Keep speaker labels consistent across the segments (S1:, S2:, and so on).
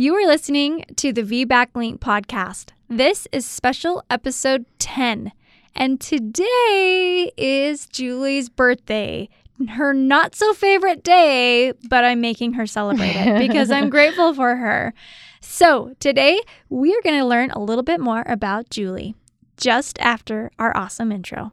S1: You are listening to the VBAC Link podcast. This is special episode 10. And today is Julie's birthday. Her not so favorite day, but I'm making her celebrate it because I'm grateful for her. So, today we are going to learn a little bit more about Julie just after our awesome intro.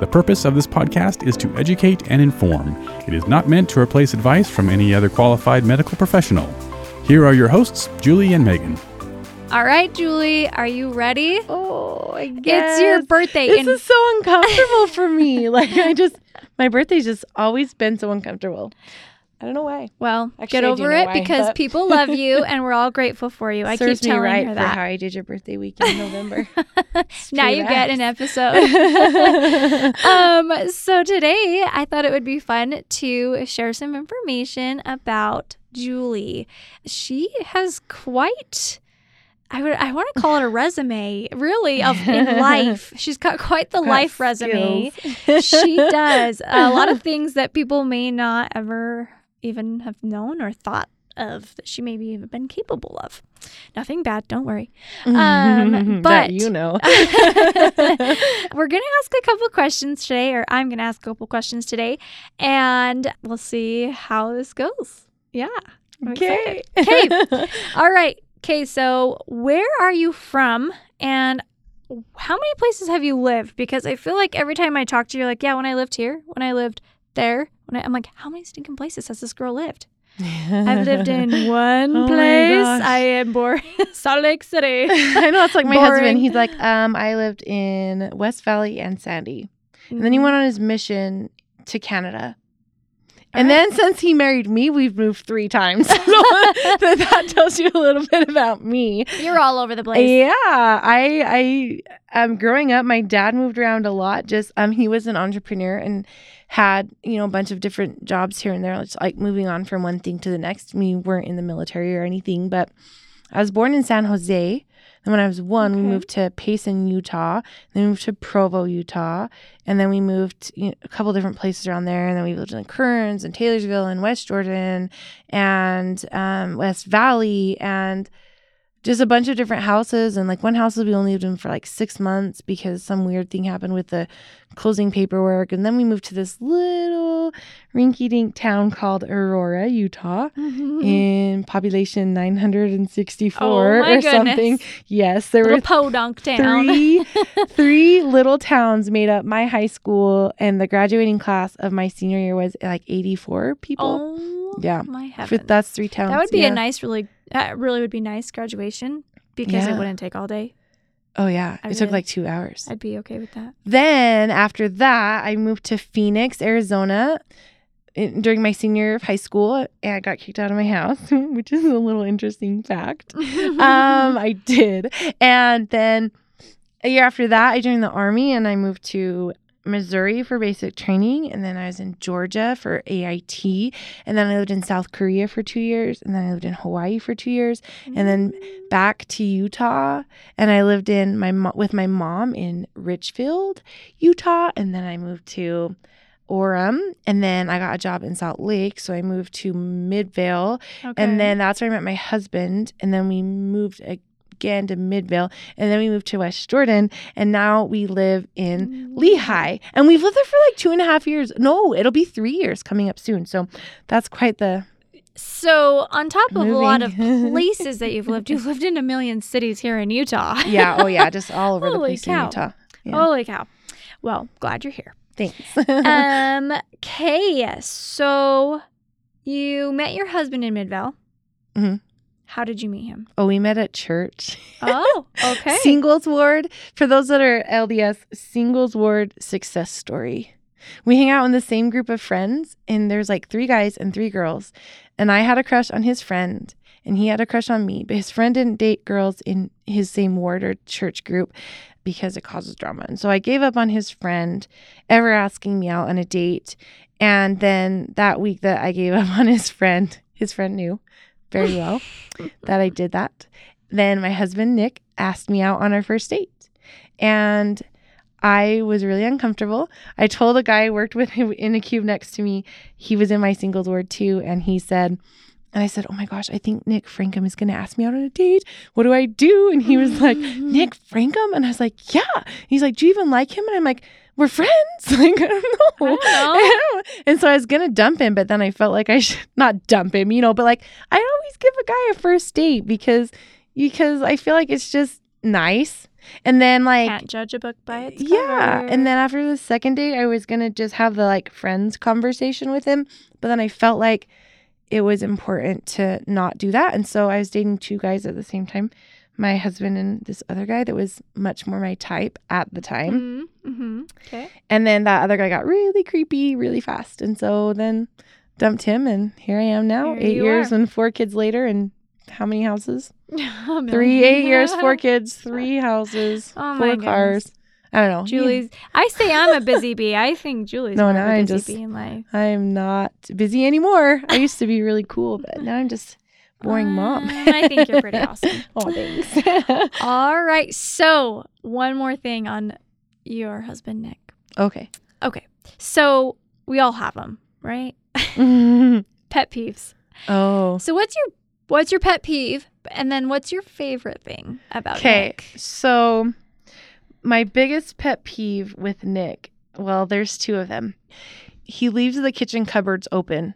S2: The purpose of this podcast is to educate and inform. It is not meant to replace advice from any other qualified medical professional. Here are your hosts, Julie and Megan.
S1: All right, Julie, are you ready?
S3: Oh, I guess.
S1: It's your birthday.
S3: This
S1: and
S3: is so uncomfortable for me. Like I just, my birthday's just always been so uncomfortable. I don't know why.
S1: well,
S3: Actually,
S1: get over it
S3: why,
S1: because
S3: but-
S1: people love you and we're all grateful for you. I
S3: Serves
S1: keep telling
S3: me right
S1: her
S3: for
S1: that.
S3: how I did your birthday week in November.
S1: now you get an episode. um, so today I thought it would be fun to share some information about Julie. She has quite I would I want to call it a resume, really, of in life. She's got quite the life resume. she does a lot of things that people may not ever even have known or thought of that she maybe even been capable of. Nothing bad, don't worry. Um, but-
S3: you know.
S1: We're going to ask a couple questions today, or I'm going to ask a couple questions today, and we'll see how this goes. Yeah. I'm
S3: okay.
S1: excited. Okay. All right. Okay. So, where are you from, and how many places have you lived? Because I feel like every time I talk to you, you're like, yeah, when I lived here, when I lived there, when I, I'm like, how many stinking places has this girl lived? I've lived in one
S3: Oh
S1: place. I am born Salt Lake City.
S3: I know it's like my
S1: Boring.
S3: husband. He's like, um, I lived in West Valley and Sandy, and then he went on his mission to Canada. And
S1: Alright.
S3: then since he married me, we've moved three times. So that, that tells you a little bit about me.
S1: You're all over the place.
S3: Yeah, I I um growing up, my dad moved around a lot. Just um, he was an entrepreneur and had you know a bunch of different jobs here and there, just like moving on from one thing to the next. We weren't in the military or anything, but I was born in San Jose. And when I was one, we moved to Payson, Utah. Then we moved to Provo, Utah. And then we moved you know, a couple different places around there. And then we lived in Kearns and Taylorsville and West Jordan and um, West Valley and just a bunch of different houses. And like one house we only lived in for like six months because some weird thing happened with the closing paperwork. And then we moved to this little rinky dink town called Aurora, Utah mm-hmm. in population 964
S1: Oh
S3: or something.
S1: goodness.
S3: Yes, there
S1: Little
S3: were
S1: podunk town.
S3: three three little towns made up my high school and the graduating class of my senior year was like 84 people.
S1: Oh,
S3: Yeah.
S1: my heavens.
S3: That's three towns.
S1: that would be
S3: yeah.
S1: a nice, really, that really would be nice graduation because it wouldn't take all day.
S3: Oh yeah,
S1: I
S3: it took like 2 hours.
S1: I'd be okay with that.
S3: Then after that, I moved to Phoenix, Arizona during my senior year of high school and I got kicked out of my house, which is a little interesting fact. um, I did. And then a year after that, I joined the army and I moved to Missouri for basic training. And then I was in Georgia for AIT. And then I lived in South Korea for two years. And then I lived in Hawaii for two years. and then back to Utah. And I lived in my mo- with my mom in Richfield, Utah. And then I moved to Orem. And then I got a job in Salt Lake. So I moved to Midvale.
S1: Okay.
S3: And then that's where I met my husband. And then we moved again to Midvale. And then we moved to West Jordan. And now we live in Lehi. And we've lived there for like two and a half years. No, it'll be three years coming up soon. So that's quite the.
S1: So, on top of a lot of places that you've lived, you've lived in a million cities here in Utah.
S3: Yeah. Oh, yeah. Just all over the place
S1: cow.
S3: in Utah. Yeah.
S1: Holy cow. Well, glad you're here.
S3: Thanks.
S1: um, okay. So, you met your husband in Midvale.
S3: Mhm.
S1: How did you meet him?
S3: oh, we met at church.
S1: Oh, okay.
S3: Singles Ward. For those that are LDS, Singles Ward success story. We hang out in the same group of friends, and there's like three guys and three girls. And I had a crush on his friend, and he had a crush on me, but his friend didn't date girls in his same ward or church group because it causes drama. And so I gave up on his friend ever asking me out on a date. And then that week that I gave up on his friend, his friend knew very well that I did that. Then my husband, Nick, asked me out on our first date. And I was really uncomfortable. I told a guy I worked with in a cube next to me, he was in my singles ward too. And he said, and I said, Oh my gosh, I think Nick Francom is going to ask me out on a date. What do I do? And he was like, Nick Francom? And I was like, Yeah. He's like, Do you even like him? And I'm like, We're friends. Like, I don't know.
S1: I don't know.
S3: and so I was going to dump him, but then I felt like I should not dump him, you know, but like I always give a guy a first date because because I feel like it's just nice. And then like
S1: Can't judge a book by its cover. yeah.
S3: And then after the second date, I was going to just have the like friends conversation with him. But then I felt like it was important to not do that. And so I was dating two guys at the same time my husband and this other guy that was much more my type at the time.
S1: Mm-hmm. Mm-hmm. Okay.
S3: And then that other guy got really creepy really fast. And so then dumped him. And here I am now,
S1: Here
S3: eight years
S1: are.
S3: and four kids later. And how many houses? three, eight years, four kids, three houses,
S1: Oh
S3: four
S1: goodness.
S3: cars. I don't know.
S1: Julie's. I say I'm a busy bee. I think Julie's
S3: No,
S1: more
S3: now I'm
S1: busy
S3: just-
S1: bee in life.
S3: I'm not busy anymore. I used to be really cool, but now I'm just boring mom.
S1: Um, I think you're pretty awesome.
S3: oh, thanks.
S1: All right. So one more thing on your husband, Nick.
S3: okay.
S1: Okay. So we all have them, right? Pet peeves.
S3: oh.
S1: So what's your what's your pet peeve? And then what's your favorite thing about
S3: Okay.
S1: Nick?
S3: So, my biggest pet peeve with Nick, well, there's two of them. He leaves the kitchen cupboards open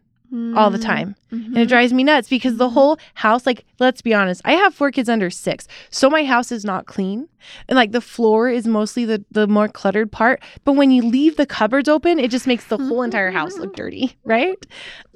S3: all the time.
S1: Mhm.
S3: And it drives me nuts because the whole house, like, let's be honest, I have four kids under six. So my house is not clean. And like the floor is mostly the, the more cluttered part. But when you leave the cupboards open, it just makes the whole entire house look dirty. Right.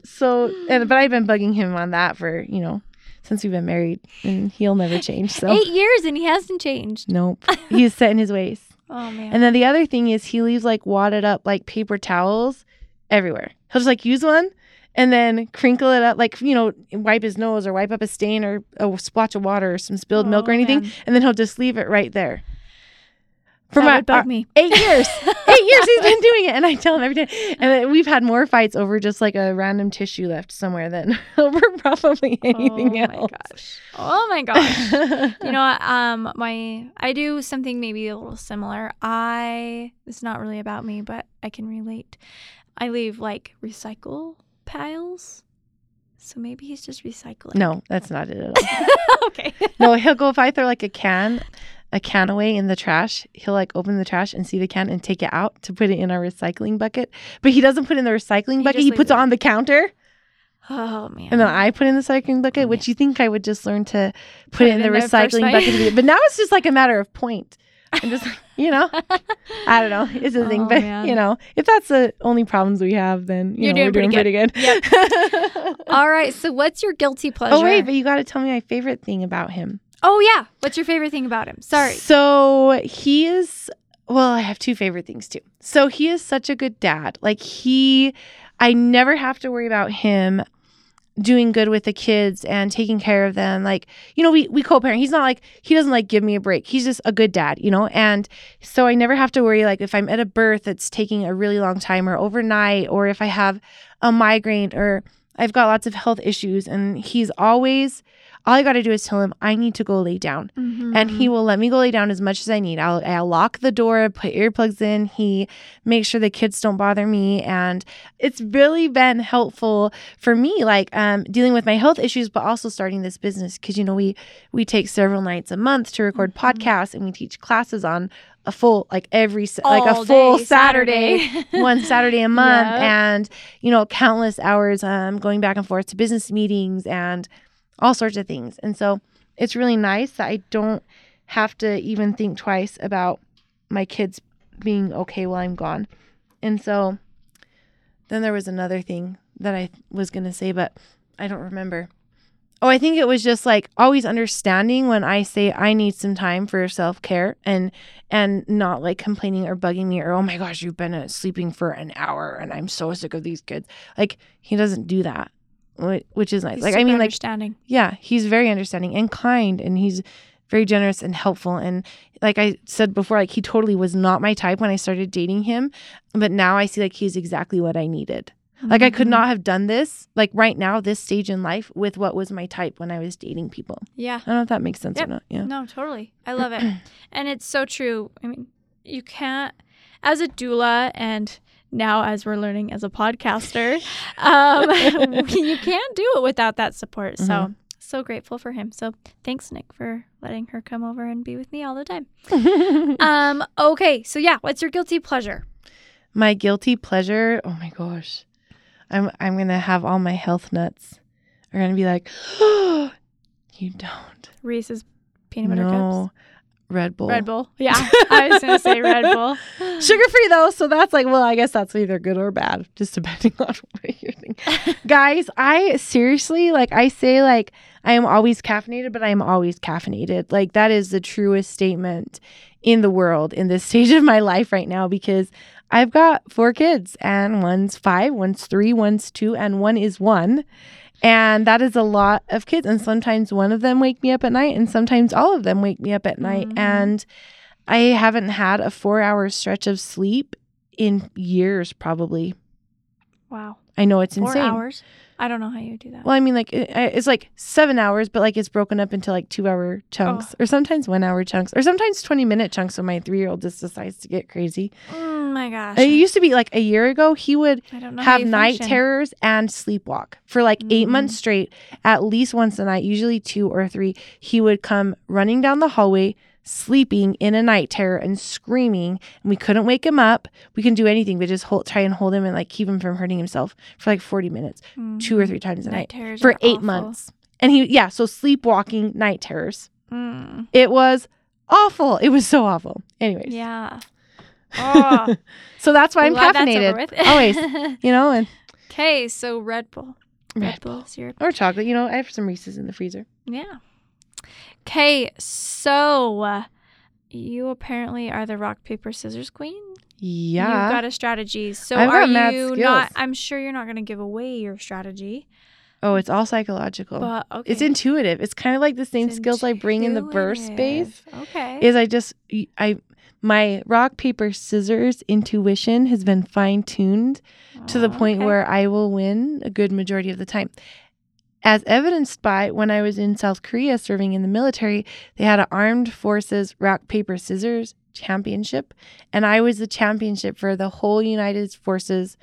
S3: So, and, but I've been bugging him on that for, you know, since we've been married and he'll never change. So,
S1: Eight years and he hasn't changed.
S3: nope. He's set in his ways.
S1: Oh man.
S3: And then the other thing is he leaves like wadded up like paper towels everywhere. He'll just like use one and then crinkle it up, like, you know, wipe his nose or wipe up a stain or a splotch of water or some spilled milk or
S1: Oh,
S3: anything.
S1: man.
S3: And then he'll just leave it right there. For
S1: that
S3: my
S1: would bug
S3: uh,
S1: me.
S3: eight years. eight years he's been doing it. And I tell him every day. And we've had more fights over just like a random tissue left somewhere than over probably anything
S1: oh my
S3: else.
S1: gosh. Oh my gosh. you know um my i do something maybe a little similar i it's not really about me but i can relate i leave like recycle piles so maybe he's just recycling
S3: no, that's not it at all.
S1: okay
S3: No, he'll go if I throw like a can, a can away in the trash. He'll like open the trash and see the can and take it out to put it in our recycling bucket. But he doesn't put in the recycling
S1: He
S3: bucket. He puts
S1: it.
S3: on the counter,
S1: oh man
S3: and then I put in the recycling bucket.
S1: Oh,
S3: which you think I would just learn to put,
S1: Put
S3: it
S1: it
S3: in the
S1: in
S3: recycling bucket? But now it's just like a matter of point. I'm just, you know, I don't know. It's a thing,
S1: Oh,
S3: but
S1: man.
S3: you know, if that's the only problems we have, then you
S1: You're
S3: know,
S1: doing
S3: we're
S1: pretty
S3: doing
S1: good.
S3: pretty good.
S1: all right so what's your guilty pleasure
S3: oh wait, but you got to tell me my favorite thing about him.
S1: oh yeah what's your favorite thing about him sorry
S3: So he is, well, I have two favorite things too. So he is such a good dad. Like, he, I never have to worry about him doing good with the kids and taking care of them. Like, you know, we, we co parent. He's not like, he doesn't like give me a break. He's just a good dad, you know? And so I never have to worry, like, if I'm at a birth that's taking a really long time or overnight, or if I have a migraine or I've got lots of health issues. And he's always, all I got to do is tell him, I need to go lay down and he will let me go lay down as much as I need. I'll, I'll lock the door, put earplugs in. He makes sure the kids don't bother me, and it's really been helpful for me, like um, dealing with my health issues, but also starting this business because you know we we take several nights a month to record
S1: Mhm.
S3: podcasts, and we teach classes on a full like every sa- like a full
S1: day
S3: Saturday. one Saturday a month and you know countless hours um going back and forth to business meetings and all sorts of things. And so it's really nice that I don't have to even think twice about my kids being okay while I'm gone. And so then there was another thing that I was going to say but I don't remember. Oh, I think it was just like always understanding when I say I need some time for self-care and and not like complaining or bugging me or oh my gosh, you've been sleeping for an hour and I'm so sick of these kids. Like he doesn't do that. Whi- which is nice.
S1: He's
S3: like I mean, like
S1: understanding.
S3: yeah, he's very understanding and kind, and he's very generous and helpful. And like I said before, like he totally was not my type when I started dating him, but now I see like he's exactly what I needed. Like I could
S1: Mhm.
S3: not have done this like right now, this stage in life, with what was my type when I was dating people.
S1: Yeah.
S3: I don't know if that makes sense
S1: Yep.
S3: or not. Yeah.
S1: No, totally. I love it. and it's so true. I mean, you can't, as a doula and now as we're learning as a podcaster, um, you can't do it without that support. So,
S3: Mhm.
S1: so grateful for him. So, thanks, Nick, for letting her come over and be with me all the time. Um, okay. So, yeah, what's your guilty pleasure?
S3: my guilty pleasure. Oh my gosh, I'm I'm gonna have all my health nuts are gonna be like, oh, you don't.
S1: Reese's peanut butter
S3: no, Red Bull.
S1: Red Bull. Yeah. I was going to say Red Bull.
S3: Sugar free though, so that's like, well, I guess that's either good or bad, just depending on what you're thinking. Guys, I seriously like I say like I am always caffeinated, but I am always caffeinated. Like that is the truest statement in the world in this stage of my life right now because I've got four kids and one's five, one's three, one's two, and one is one. And that is a lot of kids. And sometimes one of them wake me up at night, and sometimes all of them wake me up at night.
S1: Mhm.
S3: And I haven't had a four hour stretch of sleep in years, probably.
S1: Wow.
S3: I know it's
S1: Four
S3: insane.
S1: hours? I don't know how you do that.
S3: Well, I mean, like it, it's like seven hours, but like it's broken up into like two hour chunks, or sometimes one hour chunks, or sometimes twenty minute chunks. When my three year old just decides to get crazy.
S1: oh my gosh.
S3: It used to be like a year ago. He would
S1: I don't know. how
S3: have night
S1: function.
S3: terrors and sleepwalk for like eight
S1: Mhm.
S3: months straight, at least once a night, usually two or three. He would come running down the hallway, sleeping in a night terror and screaming, and we couldn't wake him up. We couldn't do anything but just hold, try and hold him and like keep him from hurting himself for like 40 minutes, two or
S1: Mhm.
S3: three times a
S1: Night
S3: night for eight
S1: awful.
S3: months. And he, yeah, so sleepwalking night terrors.
S1: Mm,
S3: It was awful. It was so awful. Anyways.
S1: yeah. Oh,
S3: So that's why I'm
S1: glad
S3: caffeinated. Always. You know, and
S1: Okay, so Red Bull. Red,
S3: Red
S1: Bull syrup.
S3: or chocolate. You know, I have some Reese's in the freezer.
S1: Yeah. Okay, so you apparently are the rock paper scissors queen.
S3: Yeah.
S1: You've got a strategy. So
S3: I've
S1: are you
S3: skills.
S1: not? I'm sure you're not going to give away your strategy,
S3: oh, it's all psychological.
S1: but okay.
S3: It's intuitive. It's kind of like the same
S1: It's
S3: skills I bring in the birth space.
S1: Okay.
S3: Is I just I my rock paper scissors intuition has been fine tuned to the point
S1: Okay.
S3: where I will win a good majority of the time. As evidenced by when I was in South Korea serving in the military, they had an armed forces rock paper scissors championship and I was the championship for the whole United Forces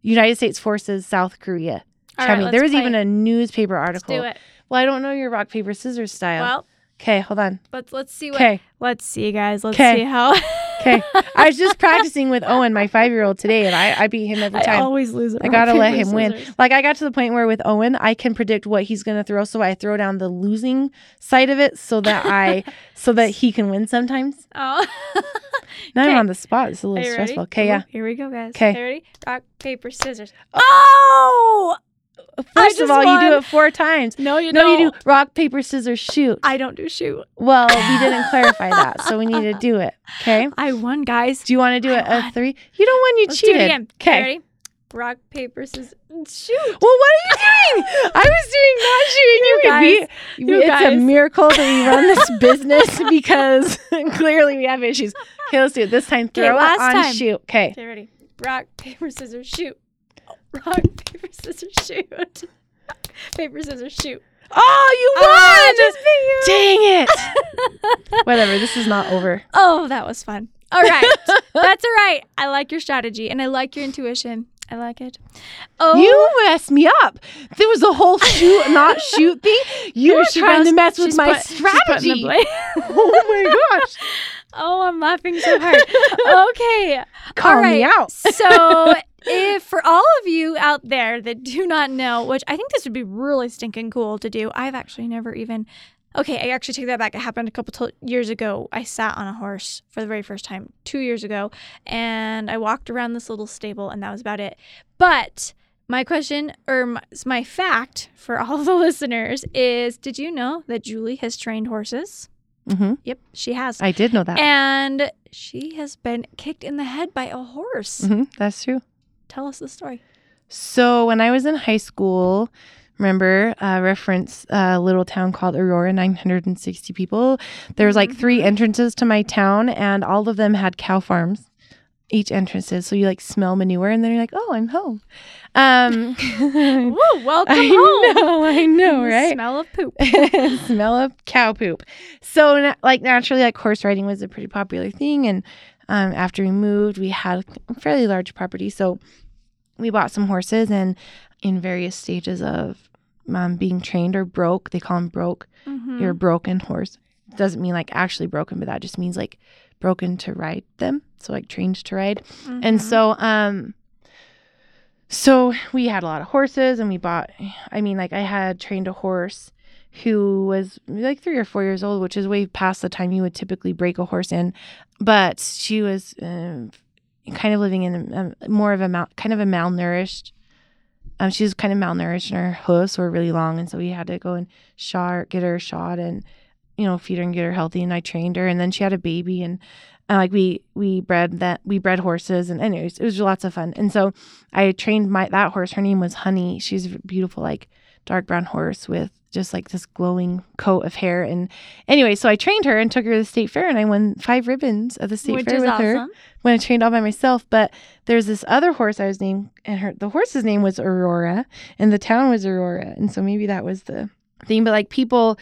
S3: United States Forces South Korea.
S1: All right,
S3: champion. there
S1: let's
S3: was even a newspaper
S1: Let's
S3: article.
S1: do it.
S3: Well, I don't know your rock paper scissors style.
S1: Well,
S3: okay, hold on.
S1: let's let's see what.
S3: Okay.
S1: Let's see, guys. Let's
S3: 'Kay.
S1: see how.
S3: Okay. I was just practicing with Owen, my five year old, today, and I, I beat him every time.
S1: I always lose.
S3: I gotta let him win.
S1: scissors.
S3: Like I got to the point where with Owen, I can predict what he's gonna throw, so I throw down the losing side of it, so that I, so that he can win sometimes.
S1: Oh.
S3: Now I'm on the spot. It's a little stressful. Okay, yeah.
S1: Here we go, guys. Okay, ready? Rock, paper, scissors. Oh!
S3: First of all, you do it four times.
S1: No, you
S3: No,
S1: don't.
S3: you do rock paper scissors shoot.
S1: I don't do shoot.
S3: Well, we didn't clarify that, so we need to do it. Okay.
S1: I won, guys.
S3: Do you want to do
S1: I
S3: it a three? You don't win. You
S1: Let's
S3: cheated.
S1: do it again.
S3: Okay.
S1: Ready? Rock, paper, scissors. Shoot.
S3: Well, what are you doing? I was doing not shooting you.
S1: You guys.
S3: we,
S1: You
S3: it's a miracle that we run this business because clearly we have issues. Okay, let's do it this time. Throw it on
S1: time.
S3: shoot. Okay.
S1: Okay, ready? Rock, paper, scissors, shoot. Rock, paper, scissors, shoot. paper, scissors, shoot.
S3: Oh, you
S1: Ah,
S3: won! Dang it! Whatever. This is not over.
S1: Oh, that was fun. All right. That's all right. I like your strategy and I like your intuition. I like it. Oh,
S3: You messed me up. There was a whole shoot, not shoot thing. You were trying to mess with my
S1: put- she's putting the
S3: strategy. Oh my gosh!
S1: oh, I'm laughing so hard. Okay.
S3: Call
S1: all right.
S3: me out.
S1: so, if for all of you out there that do not know, which I think this would be really stinking cool to do, I've actually never even. Okay, I actually take that back. It happened a couple t- years ago. I sat on a horse for the very first time two years ago, and I walked around this little stable, and that was about it. But my question, or my, my fact for all the listeners, is: Did you know that Julie has trained horses?
S3: hmm
S1: Yep, she has.
S3: I did know that.
S1: and she has been kicked in the head by a horse.
S3: hmm That's true.
S1: Tell us the story.
S3: So when I was in high school, remember uh, reference a little town called Aurora, 960 people. There's like three
S1: Mhm.
S3: entrances to my town, and all of them had cow farms. Each entrances, so you like smell manure, and then you're like, "Oh, I'm home." Um,
S1: Woo, welcome
S3: I
S1: home.
S3: know, I know, right?
S1: Smell of poop.
S3: smell of cow poop. So, na- like naturally, like horse riding was a pretty popular thing, and um, after we moved, we had a fairly large property, so we bought some horses, and in various stages of um, being trained or broke, they call them broke.
S1: Mhm.
S3: You're a broken horse. Doesn't mean like actually broken, but that just means like broken to ride them. So like trained to ride. And
S1: Mhm.
S3: so um so we had a lot of horses and we bought I mean like I had trained a horse who was like 3 or 4 years old, which is way past the time you would typically break a horse in, but she was um kind of living in a, more of a mal- kind of a malnourished um, she was kind of malnourished and her hooves were really long. And so we had to go and shot get her shot and you know feed her and get her healthy. And I trained her and then she had a baby and uh, like we we bred that we bred horses and anyways it was lots of fun. And so I trained my that horse her name was Honey. She's a beautiful like dark brown horse with just like this glowing coat of hair and anyway so I trained her and took her to the state fair and I won five ribbons at the state
S1: Which
S3: fair with her when I trained all by myself. But there's this other horse I was named, and her the horse's name was Aurora, and the town was Aurora, and so maybe that was the thing. But like people,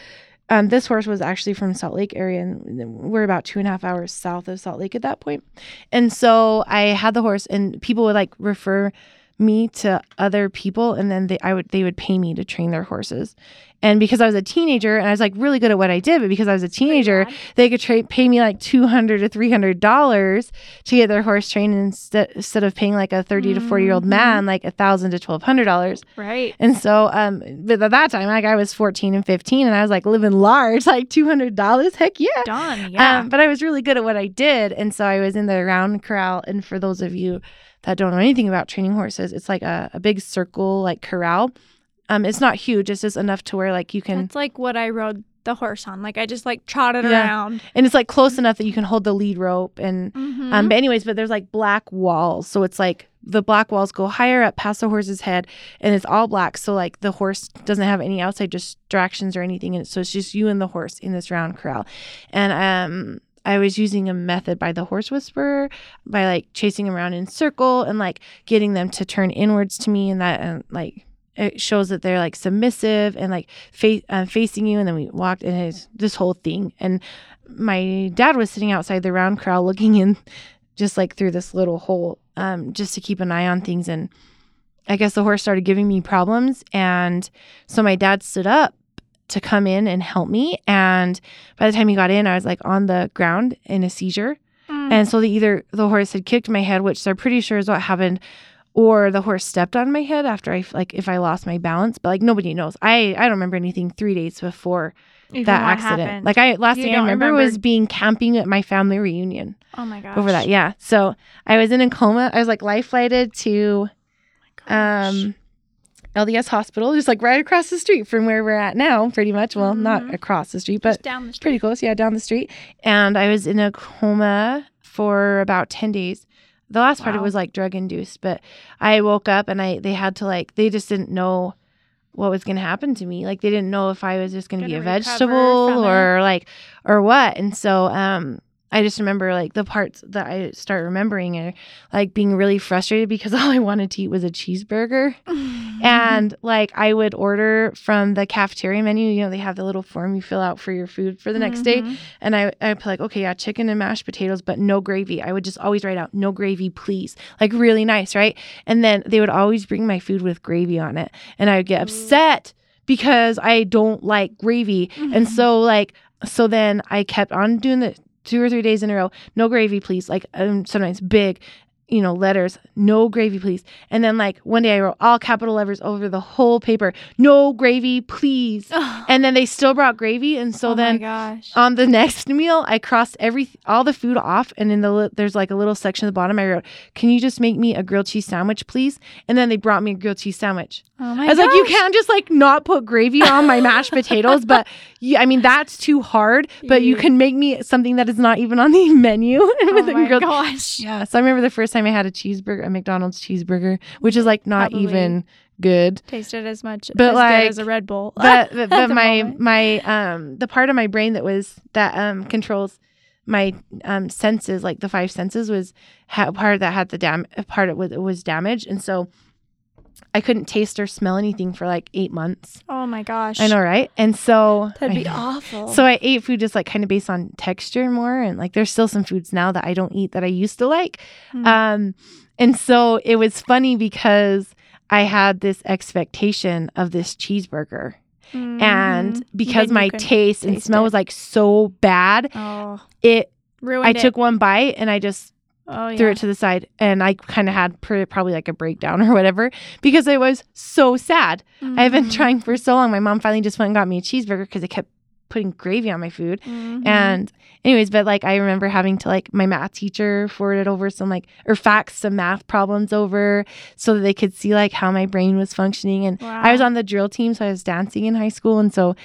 S3: um, this horse was actually from Salt Lake area, and we're about two and a half hours south of Salt Lake at that point. And so I had the horse, and people would like refer me to other people, and then they I would they would pay me to train their horses. And because I was a teenager and I was like really good at what I did, but because I was a teenager,
S1: rad.
S3: they could tra- pay me like two hundred to three hundred dollars to get their horse trained instead instead of paying like a thirty to forty year old man like a thousand to twelve hundred dollars.
S1: Right.
S3: And so, um, but at that time, like I was fourteen and fifteen, and I was like living large, like two hundred dollars. Heck yeah.
S1: Done. Yeah.
S3: Um, but I was really good at what I did, and so I was in the round corral. And for those of you that don't know anything about training horses, it's like a, a big circle like corral. Um, it's not huge; it's just enough to where like you can
S1: It's like what I rode the horse on. Like I just like trotted
S3: Yeah.
S1: around.
S3: and it's like close enough that you can hold the lead rope and
S1: Mhm.
S3: um but anyways but there's like black walls so it's like the black walls go higher up past the horse's head and it's all black so like the horse doesn't have any outside distractions or anything and so it's just you and the horse in this round corral and um I was using a method by the horse whisperer by like chasing around in circle and like getting them to turn inwards to me and that and like it shows that they're like submissive and like fa- uh, facing you. And then we walked and it's this whole thing. And my dad was sitting outside the round corral looking in just like through this little hole um, just to keep an eye on things. And i guess the horse started giving me problems. And so my dad stood up to come in and help me and by the time he got in i was like on the ground in a seizure
S1: Mm.
S3: and so the, either the horse had kicked my head which they're pretty sure is what happened or the horse stepped on my head after i like if i lost my balance but like nobody knows i i don't remember anything three days before
S1: Even
S3: that accident
S1: happened.
S3: like i last
S1: You
S3: thing i remember,
S1: remember-
S3: was being camping at my family reunion
S1: oh my gosh.
S3: over that. Yeah. So I was in a coma. I was like life flighted to
S1: Gosh.
S3: um LDS hospital, just like right across the street from where we're at now, pretty much. Well, not
S1: Mhm.
S3: across the street, but
S1: down the street.
S3: pretty close. Yeah, down the street. And I was in a coma for about 10 days. The last part it was like drug induced, but I woke up and I they had to like they just didn't know what was going to happen to me. Like they didn't know if I was just going to be a vegetable or like or what. And so um I just remember like the parts that I start remembering are like being really frustrated because all I wanted to eat was a cheeseburger. And like I would order from the cafeteria menu, you know, they have the little form you fill out for your food for the next day.
S1: Mhm.
S3: And I I put like, okay, yeah, chicken and mashed potatoes, but no gravy. I would just always write out no gravy, please. Like really nice, right? And then they would always bring my food with gravy on it. And I would get upset because I don't like gravy. And
S1: Mhm.
S3: so like so then I kept on doing the two or three days in a row, no gravy, please. Like um, sometimes big, you know, letters, no gravy, please. And then like one day I wrote all capital letters over the whole paper, no gravy, please.
S1: Oh,
S3: And then they still brought gravy, and so
S1: oh
S3: then
S1: gosh.
S3: on the next meal, I crossed every all the food off, and in the there's like a little section at the bottom. I wrote, "Can you just make me a grilled cheese sandwich, please?" And then they brought me a grilled cheese sandwich.
S1: oh my
S3: I was like, "You can't just like not put gravy on my mashed potatoes, but you, I mean that's too hard. But you can make me something that is not even on the menu with
S1: Oh my
S3: grilled
S1: gosh.
S3: yeah, so I remember the first time I had a cheeseburger, a McDonald's cheeseburger, which is like not
S1: Probably.
S3: even good.
S1: Tasted as much
S3: But,
S1: as
S3: like,
S1: as a Red Bull.
S3: But but, but
S1: the
S3: my
S1: moment.
S3: my um the part of my brain that was that um controls my um senses, like the five senses, was ha- part that had the dam part of it was damaged, and so I couldn't taste or smell anything for like eight months.
S1: oh my gosh,
S3: I know, right? And so
S1: that'd be awful.
S3: So I ate food just like kind of based on texture more, and like there's still some foods now that I don't eat that I used to like.
S1: Mm.
S3: Um, and so it was funny because I had this expectation of this cheeseburger, and
S1: Mhm.
S3: because my taste and
S1: taste
S3: smell
S1: it.
S3: was like so bad,
S1: oh
S3: it
S1: ruined
S3: I
S1: it.
S3: took one bite and I just
S1: oh, yeah.
S3: threw it to the side, and I kind of had pr- probably like a breakdown or whatever because it was so sad. I've been trying for so long. My mom finally just went and got me a cheeseburger because I kept putting gravy on my food.
S1: Mhm.
S3: And anyways, but like I remember having to like my math teacher forwarded over some like or fax some math problems over so that they could see like how my brain was functioning. And I was on the drill team, so I was dancing in high school, and so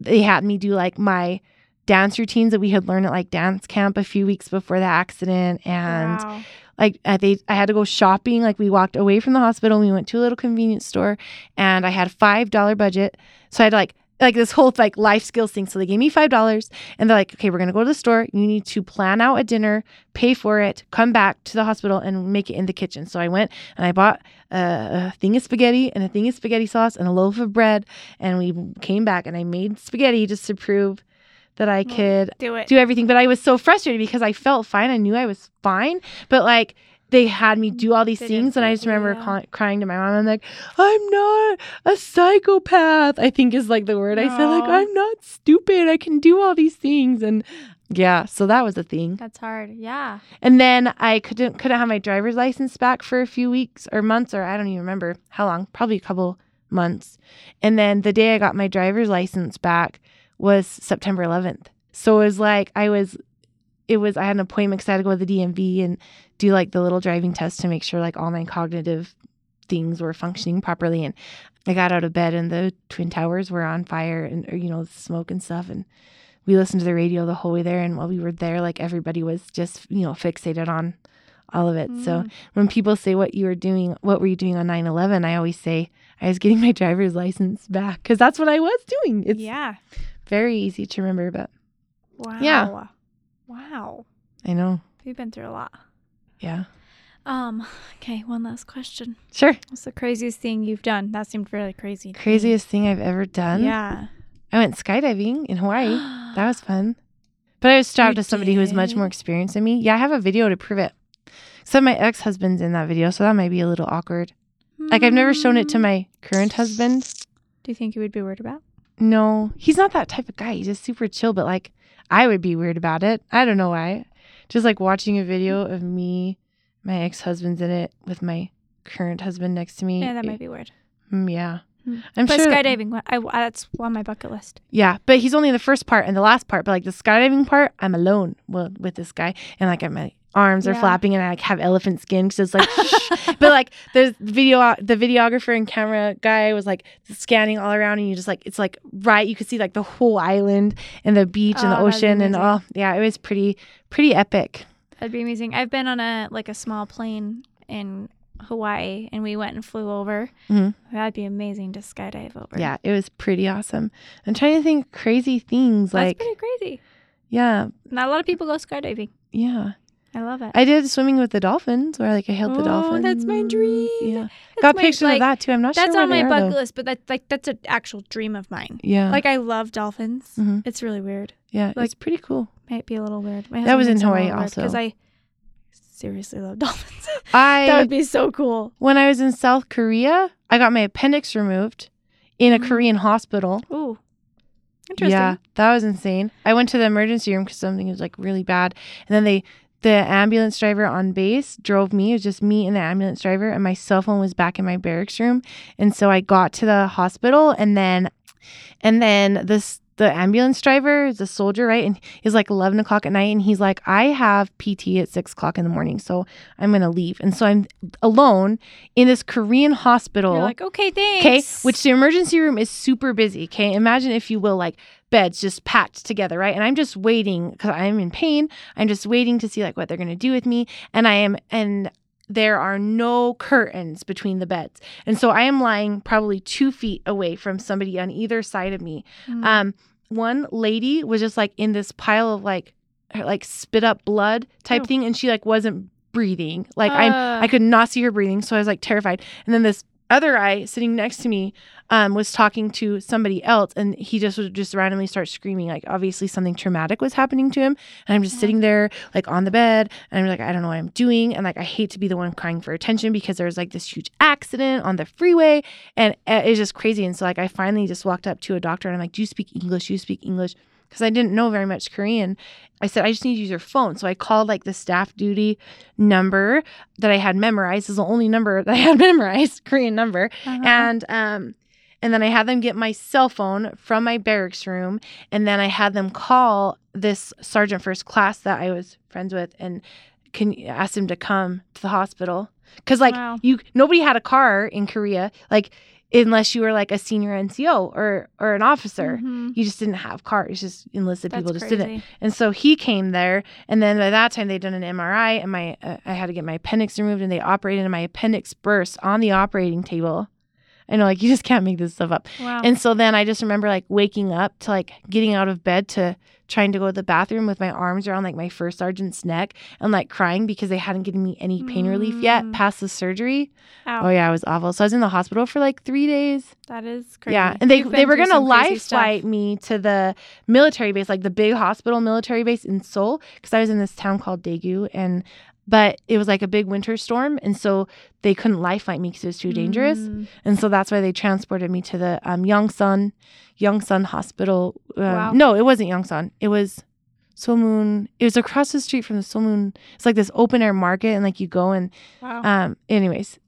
S3: they had me do like my dance routines that we had learned at like dance camp a few weeks before the accident. And
S1: Wow.
S3: like I, they, I had to go shopping. Like we walked away from the hospital. We went to a little convenience store and i had a five dollar budget. So i had like like this whole like life skills thing. So they gave me five dollars and they're like okay we're gonna go to the store. You need to plan out a dinner pay for it come back to the hospital and make it in the kitchen. So i went and i bought a, a thing of spaghetti and a thing of spaghetti sauce and a loaf of bread and we came back and i made spaghetti just to prove that i could
S1: do it.
S3: do everything. But I was so frustrated because I felt fine. I knew I was fine. But like they had me do all these
S1: They
S3: things, and I just remember
S1: yeah.
S3: ca- crying to my mom. I'm like, I'm not a psychopath. I think is like the word I said. Like I'm not stupid. I can do all these things. And yeah, so that was a thing.
S1: That's hard. Yeah.
S3: And then I couldn't couldn't have my driver's license back for a few weeks or months or I don't even remember how long. Probably a couple months. And then the day I got my driver's license back was September 11th. So it was like I was it was I had an appointment because I had to go to the DMV and do like the little driving test to make sure like all my cognitive things were functioning properly. And I got out of bed and the twin towers were on fire and or, you know smoke and stuff and we listened to the radio the whole way there and while we were there like everybody was just you know fixated on all of it so
S1: Mm.
S3: when people say what you were doing what were you doing on 9-11 i always say i was getting my driver's license back because that's what i was doing it's
S1: yeah.
S3: Very easy to remember but
S1: Wow.
S3: Yeah.
S1: Wow.
S3: i know
S1: You've been through a lot.
S3: yeah
S1: Um. Okay. One last question.
S3: sure
S1: What's the craziest thing you've done? That seemed really crazy.
S3: craziest thing i've ever done
S1: Yeah.
S3: i went skydiving in hawaii that was fun but i was strapped
S1: You
S3: to somebody who was much more experienced than me yeah i have a video to prove it so my ex-husband's in that video so that might be a little awkward Like I've never shown it to
S1: Mm.
S3: my current husband.
S1: Do you think you would be worried about?
S3: No, he's not that type of guy. He's just super chill, but like I would be weird about it. I don't know why. Just like watching a video of me, my ex-husband's in it with my current husband next to me.
S1: Yeah, that might be weird.
S3: Mm, yeah.
S1: Hmm.
S3: I'm
S1: but
S3: sure
S1: skydiving, what- I, that's on my bucket list.
S3: Yeah, but he's only in the first part and the last part. But like the skydiving part, I'm alone well, with this guy, and like my arms are flapping, and I like have elephant skin because it's like. shh. But like there's video, the videographer and camera guy was like scanning all around, and you just like it's like right, you could see like the whole island and the beach and the
S1: Oh,
S3: ocean and all. Yeah, it was pretty pretty epic.
S1: That'd be amazing. I've been on a like a small plane in Hawaii, and we went and flew over.
S3: Mhm.
S1: That'd be amazing to skydive over.
S3: Yeah, it was pretty awesome. I'm trying to think crazy things like
S1: that's
S3: like
S1: pretty crazy.
S3: yeah,
S1: Not a lot of people go skydiving.
S3: yeah.
S1: I love it.
S3: I did swimming with the dolphins, where like I held the
S1: Oh,
S3: dolphins.
S1: that's my dream.
S3: Yeah.
S1: That's
S3: Got
S1: my-
S3: pictures
S1: like,
S3: of that too. I'm not
S1: That's
S3: sure
S1: That's
S3: on
S1: my
S3: are,
S1: bucket
S3: though.
S1: list, but that's like that's an actual dream of mine.
S3: Yeah.
S1: Like I love dolphins.
S3: Mhm.
S1: It's really weird.
S3: yeah,
S1: like-
S3: it's pretty cool.
S1: Might be a little weird. My
S3: That was in Hawaii also because.
S1: I seriously love dolphins.
S3: I
S1: that would be so cool.
S3: when I was in South Korea, I got my appendix removed in a
S1: Mm.
S3: Korean hospital.
S1: Ooh, interesting.
S3: Yeah, that was insane. I went to the emergency room because something was like really bad, and then they, the ambulance driver on base drove me. It was just me and the ambulance driver, and my cell phone was back in my barracks room, and so I got to the hospital, and then, and then this. The ambulance driver is a soldier, right? And it's like 11 o'clock at night. And he's like, I have PT at six o'clock in the morning. So I'm going to leave. And so I'm alone in this Korean hospital.
S1: You're like, okay, thanks.
S3: Okay, which the emergency room is super busy. Okay, imagine if you will, like beds just packed together, right? And I'm just waiting because I'm in pain. I'm just waiting to see like what they're gonna do with me, and I am and there are no curtains between the beds. And so I am lying probably two feet away from somebody on either side of me.
S1: Mm.
S3: Um, one lady was just like in this pile of like, her, like spit up blood type
S1: Ew.
S3: thing, and she like wasn't breathing. Like I'm,
S1: Uh.
S3: I could not see her breathing, so I was like terrified. And then this other guy sitting next to me um, was talking to somebody else, and he just would just randomly start screaming. Like obviously something traumatic was happening to him, and I'm just
S1: Yeah.
S3: sitting there like on the bed, and I'm like I don't know what I'm doing, and like I hate to be the one crying for attention because there was like this huge accident on the freeway, and uh, it's just crazy. And so like I finally just walked up to a doctor, and I'm like, Do you speak English? Do you speak English? Because I didn't know very much Korean. I said, I just need to use your phone. So I called like the staff duty number that I had memorized. is the only number that I had memorized, Korean number.
S1: Uh-huh.
S3: And um and then I had them get my cell phone from my barracks room. And then I had them call this sergeant first class that I was friends with and can ask him to come to the hospital. Cause like
S1: Wow.
S3: you nobody had a car in Korea, like unless you were like a senior NCO or or an officer.
S1: Mhm.
S3: You just didn't have cars. Just enlisted
S1: That's
S3: people just
S1: crazy.
S3: didn't. And so he came there, and then by that time they'd done an MRI, and my uh, I had to get my appendix removed, and they operated, and my appendix burst on the operating table. I know, like you just can't make this stuff up.
S1: Wow.
S3: And so then I just remember like waking up to like getting out of bed to trying to go to the bathroom with my arms around like my first sergeant's neck and like crying because they hadn't given me any pain relief yet
S1: Mm.
S3: past the surgery.
S1: Ow.
S3: Oh yeah, it was awful. So I was in the hospital for like three days.
S1: That is crazy.
S3: Yeah, and they
S1: You've
S3: they were gonna
S1: crazy
S3: flight me to the military base, like the big hospital military base in Seoul, because I was in this town called Daegu, and but it was like a big winter storm, and so they couldn't live flight me because it was too dangerous,
S1: Mm.
S3: and so that's why they transported me to the um, Yongsan Yongsan Hospital. Um,
S1: Wow.
S3: No, it wasn't Yongsan. It was Seomun. It was across the street from the Seomun. It's like this open air market, and like you go and
S1: Wow.
S3: um. Anyways,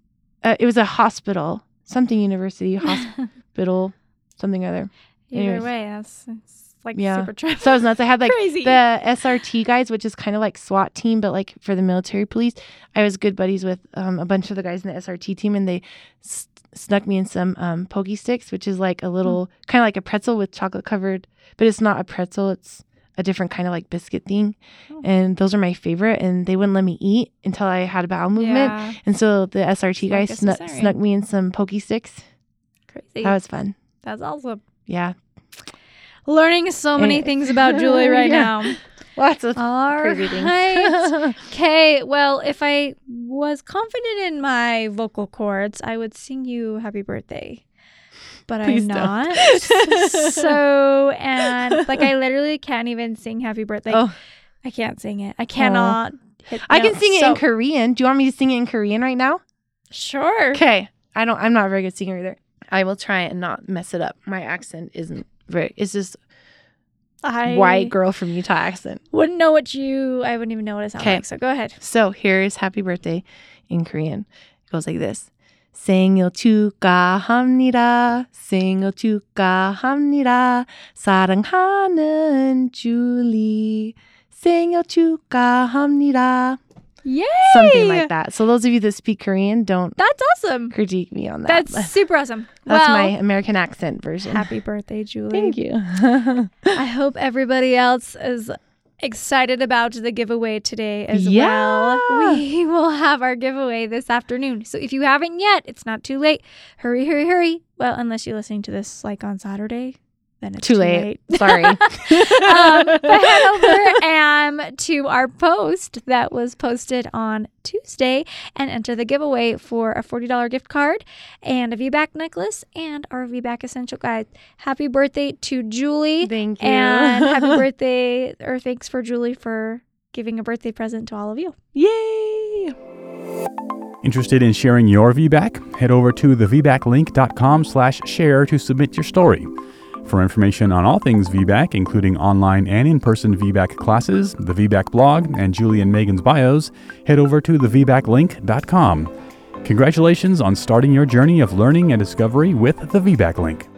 S3: uh, it was a hospital, something university hospital, something other.
S1: Either way, that's it's like
S3: Yeah.
S1: super.
S3: So I was nuts. I had like
S1: crazy.
S3: the SRT guys, which is kind of like SWAT team, but like for the military police. I was good buddies with um, a bunch of the guys in the SRT team, and they s- snuck me in some um, Pocky sticks, which is like a little kind of like a pretzel with chocolate covered, but it's not a pretzel. It's a different kind of like biscuit thing,
S1: Oh.
S3: and those are my favorite. And they wouldn't let me eat until I had a bowel movement,
S1: yeah,
S3: and so the SRT guys snuck, snuck me in some Pocky sticks.
S1: crazy.
S3: That was fun.
S1: that's awesome.
S3: Yeah,
S1: Learning so many
S3: Eh.
S1: things about Julie right
S3: Yeah.
S1: now.
S3: lots of
S1: All
S3: crazy
S1: right.
S3: things.
S1: Okay, well, if I was confident in my vocal cords, I would sing you happy birthday. But
S3: Please
S1: I'm
S3: don't.
S1: not. so, and like I literally can't even sing happy birthday.
S3: oh.
S1: I can't sing it. I cannot hit
S3: I can sing it
S1: So-
S3: in Korean. Do you want me to sing it in Korean right now?
S1: Sure.
S3: Okay. I don't I'm not a very good singer either. I will try and not mess it up. My accent isn't very it's just
S1: I
S3: white girl from Utah accent.
S1: wouldn't know what you I wouldn't even know what it sounds
S3: 'Kay.
S1: like. So go ahead.
S3: So here's happy birthday in Korean. It goes like this. 생일 축하합니다. 생일 축하합니다. 사랑하는 줄리. 생일 축하합니다.
S1: Yay!
S3: Something like that. So those of you that speak Korean, don't
S1: That's awesome.
S3: critique me on that.
S1: That's super awesome.
S3: That's
S1: well,
S3: my American accent version.
S1: happy birthday, Julie.
S3: Thank you.
S1: I hope everybody else is excited about the giveaway today as
S3: Yeah.
S1: well. We will have our giveaway this afternoon. So if you haven't yet, it's not too late. Hurry, hurry, hurry. Well, unless you're listening to this like on Saturday, then it's
S3: Too late. Sorry.
S1: um, but head over um, to our post that was posted on Tuesday and enter the giveaway for a $40 gift card and a VBAC necklace and our VBAC Essential Guide. Happy birthday to Julie.
S3: Thank you.
S1: And happy birthday, or thanks for Julie for giving a birthday present to all of you.
S3: Yay!
S2: Interested in sharing your VBAC? Head over to thevbaclink.com slash share to submit your story. For information on all things VBAC, including online and in-person VBAC classes, the VBAC blog, and Julie and Megan's bios, head over to thevbaclink.com. Congratulations on starting your journey of learning and discovery with the VBAC Link.